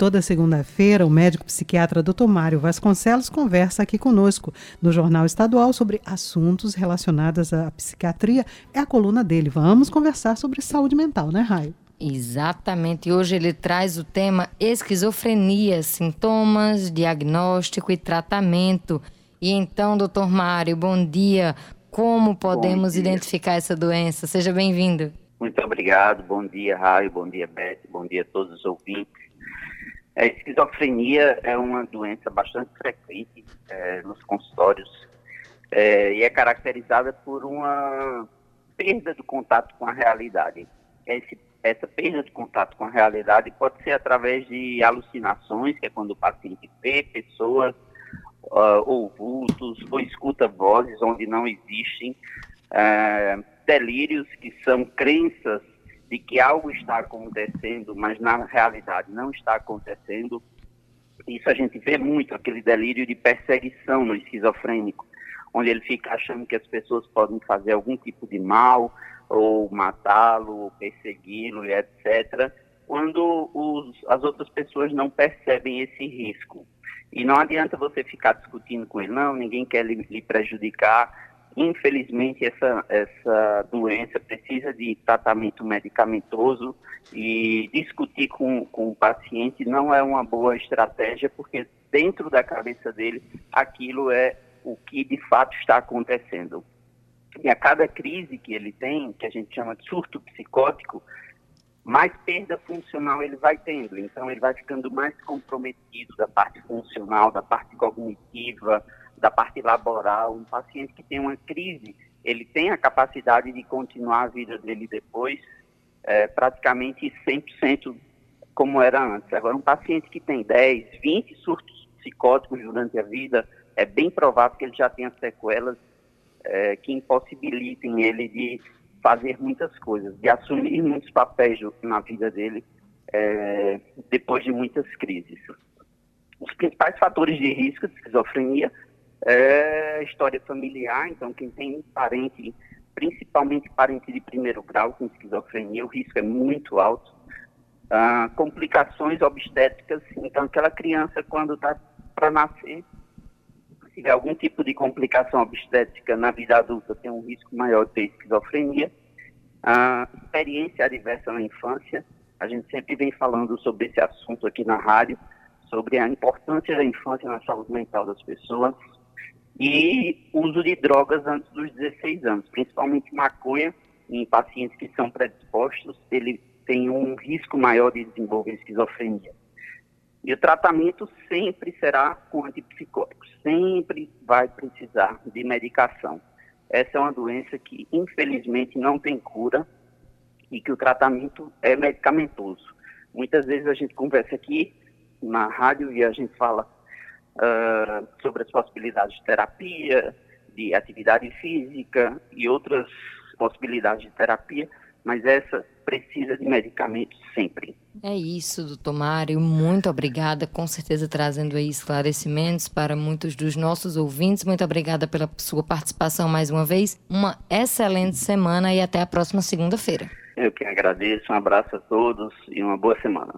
Toda segunda-feira, o médico psiquiatra Dr. Mário Vasconcelos conversa aqui conosco no Jornal Estadual sobre assuntos relacionados à psiquiatria. É a coluna dele. Vamos conversar sobre saúde mental, né, Raio? Exatamente. Hoje ele traz o tema esquizofrenia, sintomas, diagnóstico e tratamento. E então, doutor Mário, bom dia. Como podemos dia. identificar essa doença? Seja bem-vindo. Muito obrigado. Bom dia, Raio. Bom dia, Beth. Bom dia a todos os ouvintes. A esquizofrenia é uma doença bastante frequente é, nos consultórios é, e é caracterizada por uma perda do contato com a realidade. Esse, essa perda de contato com a realidade pode ser através de alucinações, que é quando o paciente vê pessoas uh, ou vultos, ou escuta vozes onde não existem, uh, delírios que são crenças de que algo está acontecendo, mas na realidade não está acontecendo. Isso a gente vê muito, aquele delírio de perseguição no esquizofrênico, onde ele fica achando que as pessoas podem fazer algum tipo de mal, ou matá-lo, ou persegui-lo, etc., quando os, as outras pessoas não percebem esse risco. E não adianta você ficar discutindo com ele, não, ninguém quer lhe, lhe prejudicar, Infelizmente, essa, essa doença precisa de tratamento medicamentoso e discutir com, com o paciente não é uma boa estratégia, porque dentro da cabeça dele aquilo é o que de fato está acontecendo. E a cada crise que ele tem, que a gente chama de surto psicótico, mais perda funcional ele vai tendo. Então, ele vai ficando mais comprometido da parte funcional, da parte cognitiva, da parte laboral, um paciente que tem uma crise, ele tem a capacidade de continuar a vida dele depois é, praticamente 100% como era antes. Agora, um paciente que tem 10, 20 surtos psicóticos durante a vida, é bem provável que ele já tenha sequelas é, que impossibilitem ele de fazer muitas coisas, de assumir muitos papéis na vida dele é, depois de muitas crises. Os principais fatores de risco de esquizofrenia é história familiar, então quem tem parente, principalmente parente de primeiro grau com esquizofrenia, o risco é muito alto. Ah, complicações obstétricas, então aquela criança quando está para nascer, se tiver algum tipo de complicação obstétrica na vida adulta, tem um risco maior de ter esquizofrenia. Ah, experiência adversa na infância, a gente sempre vem falando sobre esse assunto aqui na rádio, sobre a importância da infância na saúde mental das pessoas e uso de drogas antes dos 16 anos, principalmente maconha, em pacientes que são predispostos, ele tem um risco maior de desenvolver esquizofrenia. E o tratamento sempre será com antipsicóticos, sempre vai precisar de medicação. Essa é uma doença que, infelizmente, não tem cura e que o tratamento é medicamentoso. Muitas vezes a gente conversa aqui na rádio e a gente fala uh, sobre as possibilidades de terapia, de atividade física e outras possibilidades de terapia, mas essa precisa de medicamentos sempre. É isso, doutor Mário. Muito obrigada, com certeza trazendo aí esclarecimentos para muitos dos nossos ouvintes. Muito obrigada pela sua participação mais uma vez. Uma excelente semana e até a próxima segunda-feira. Eu que agradeço. Um abraço a todos e uma boa semana.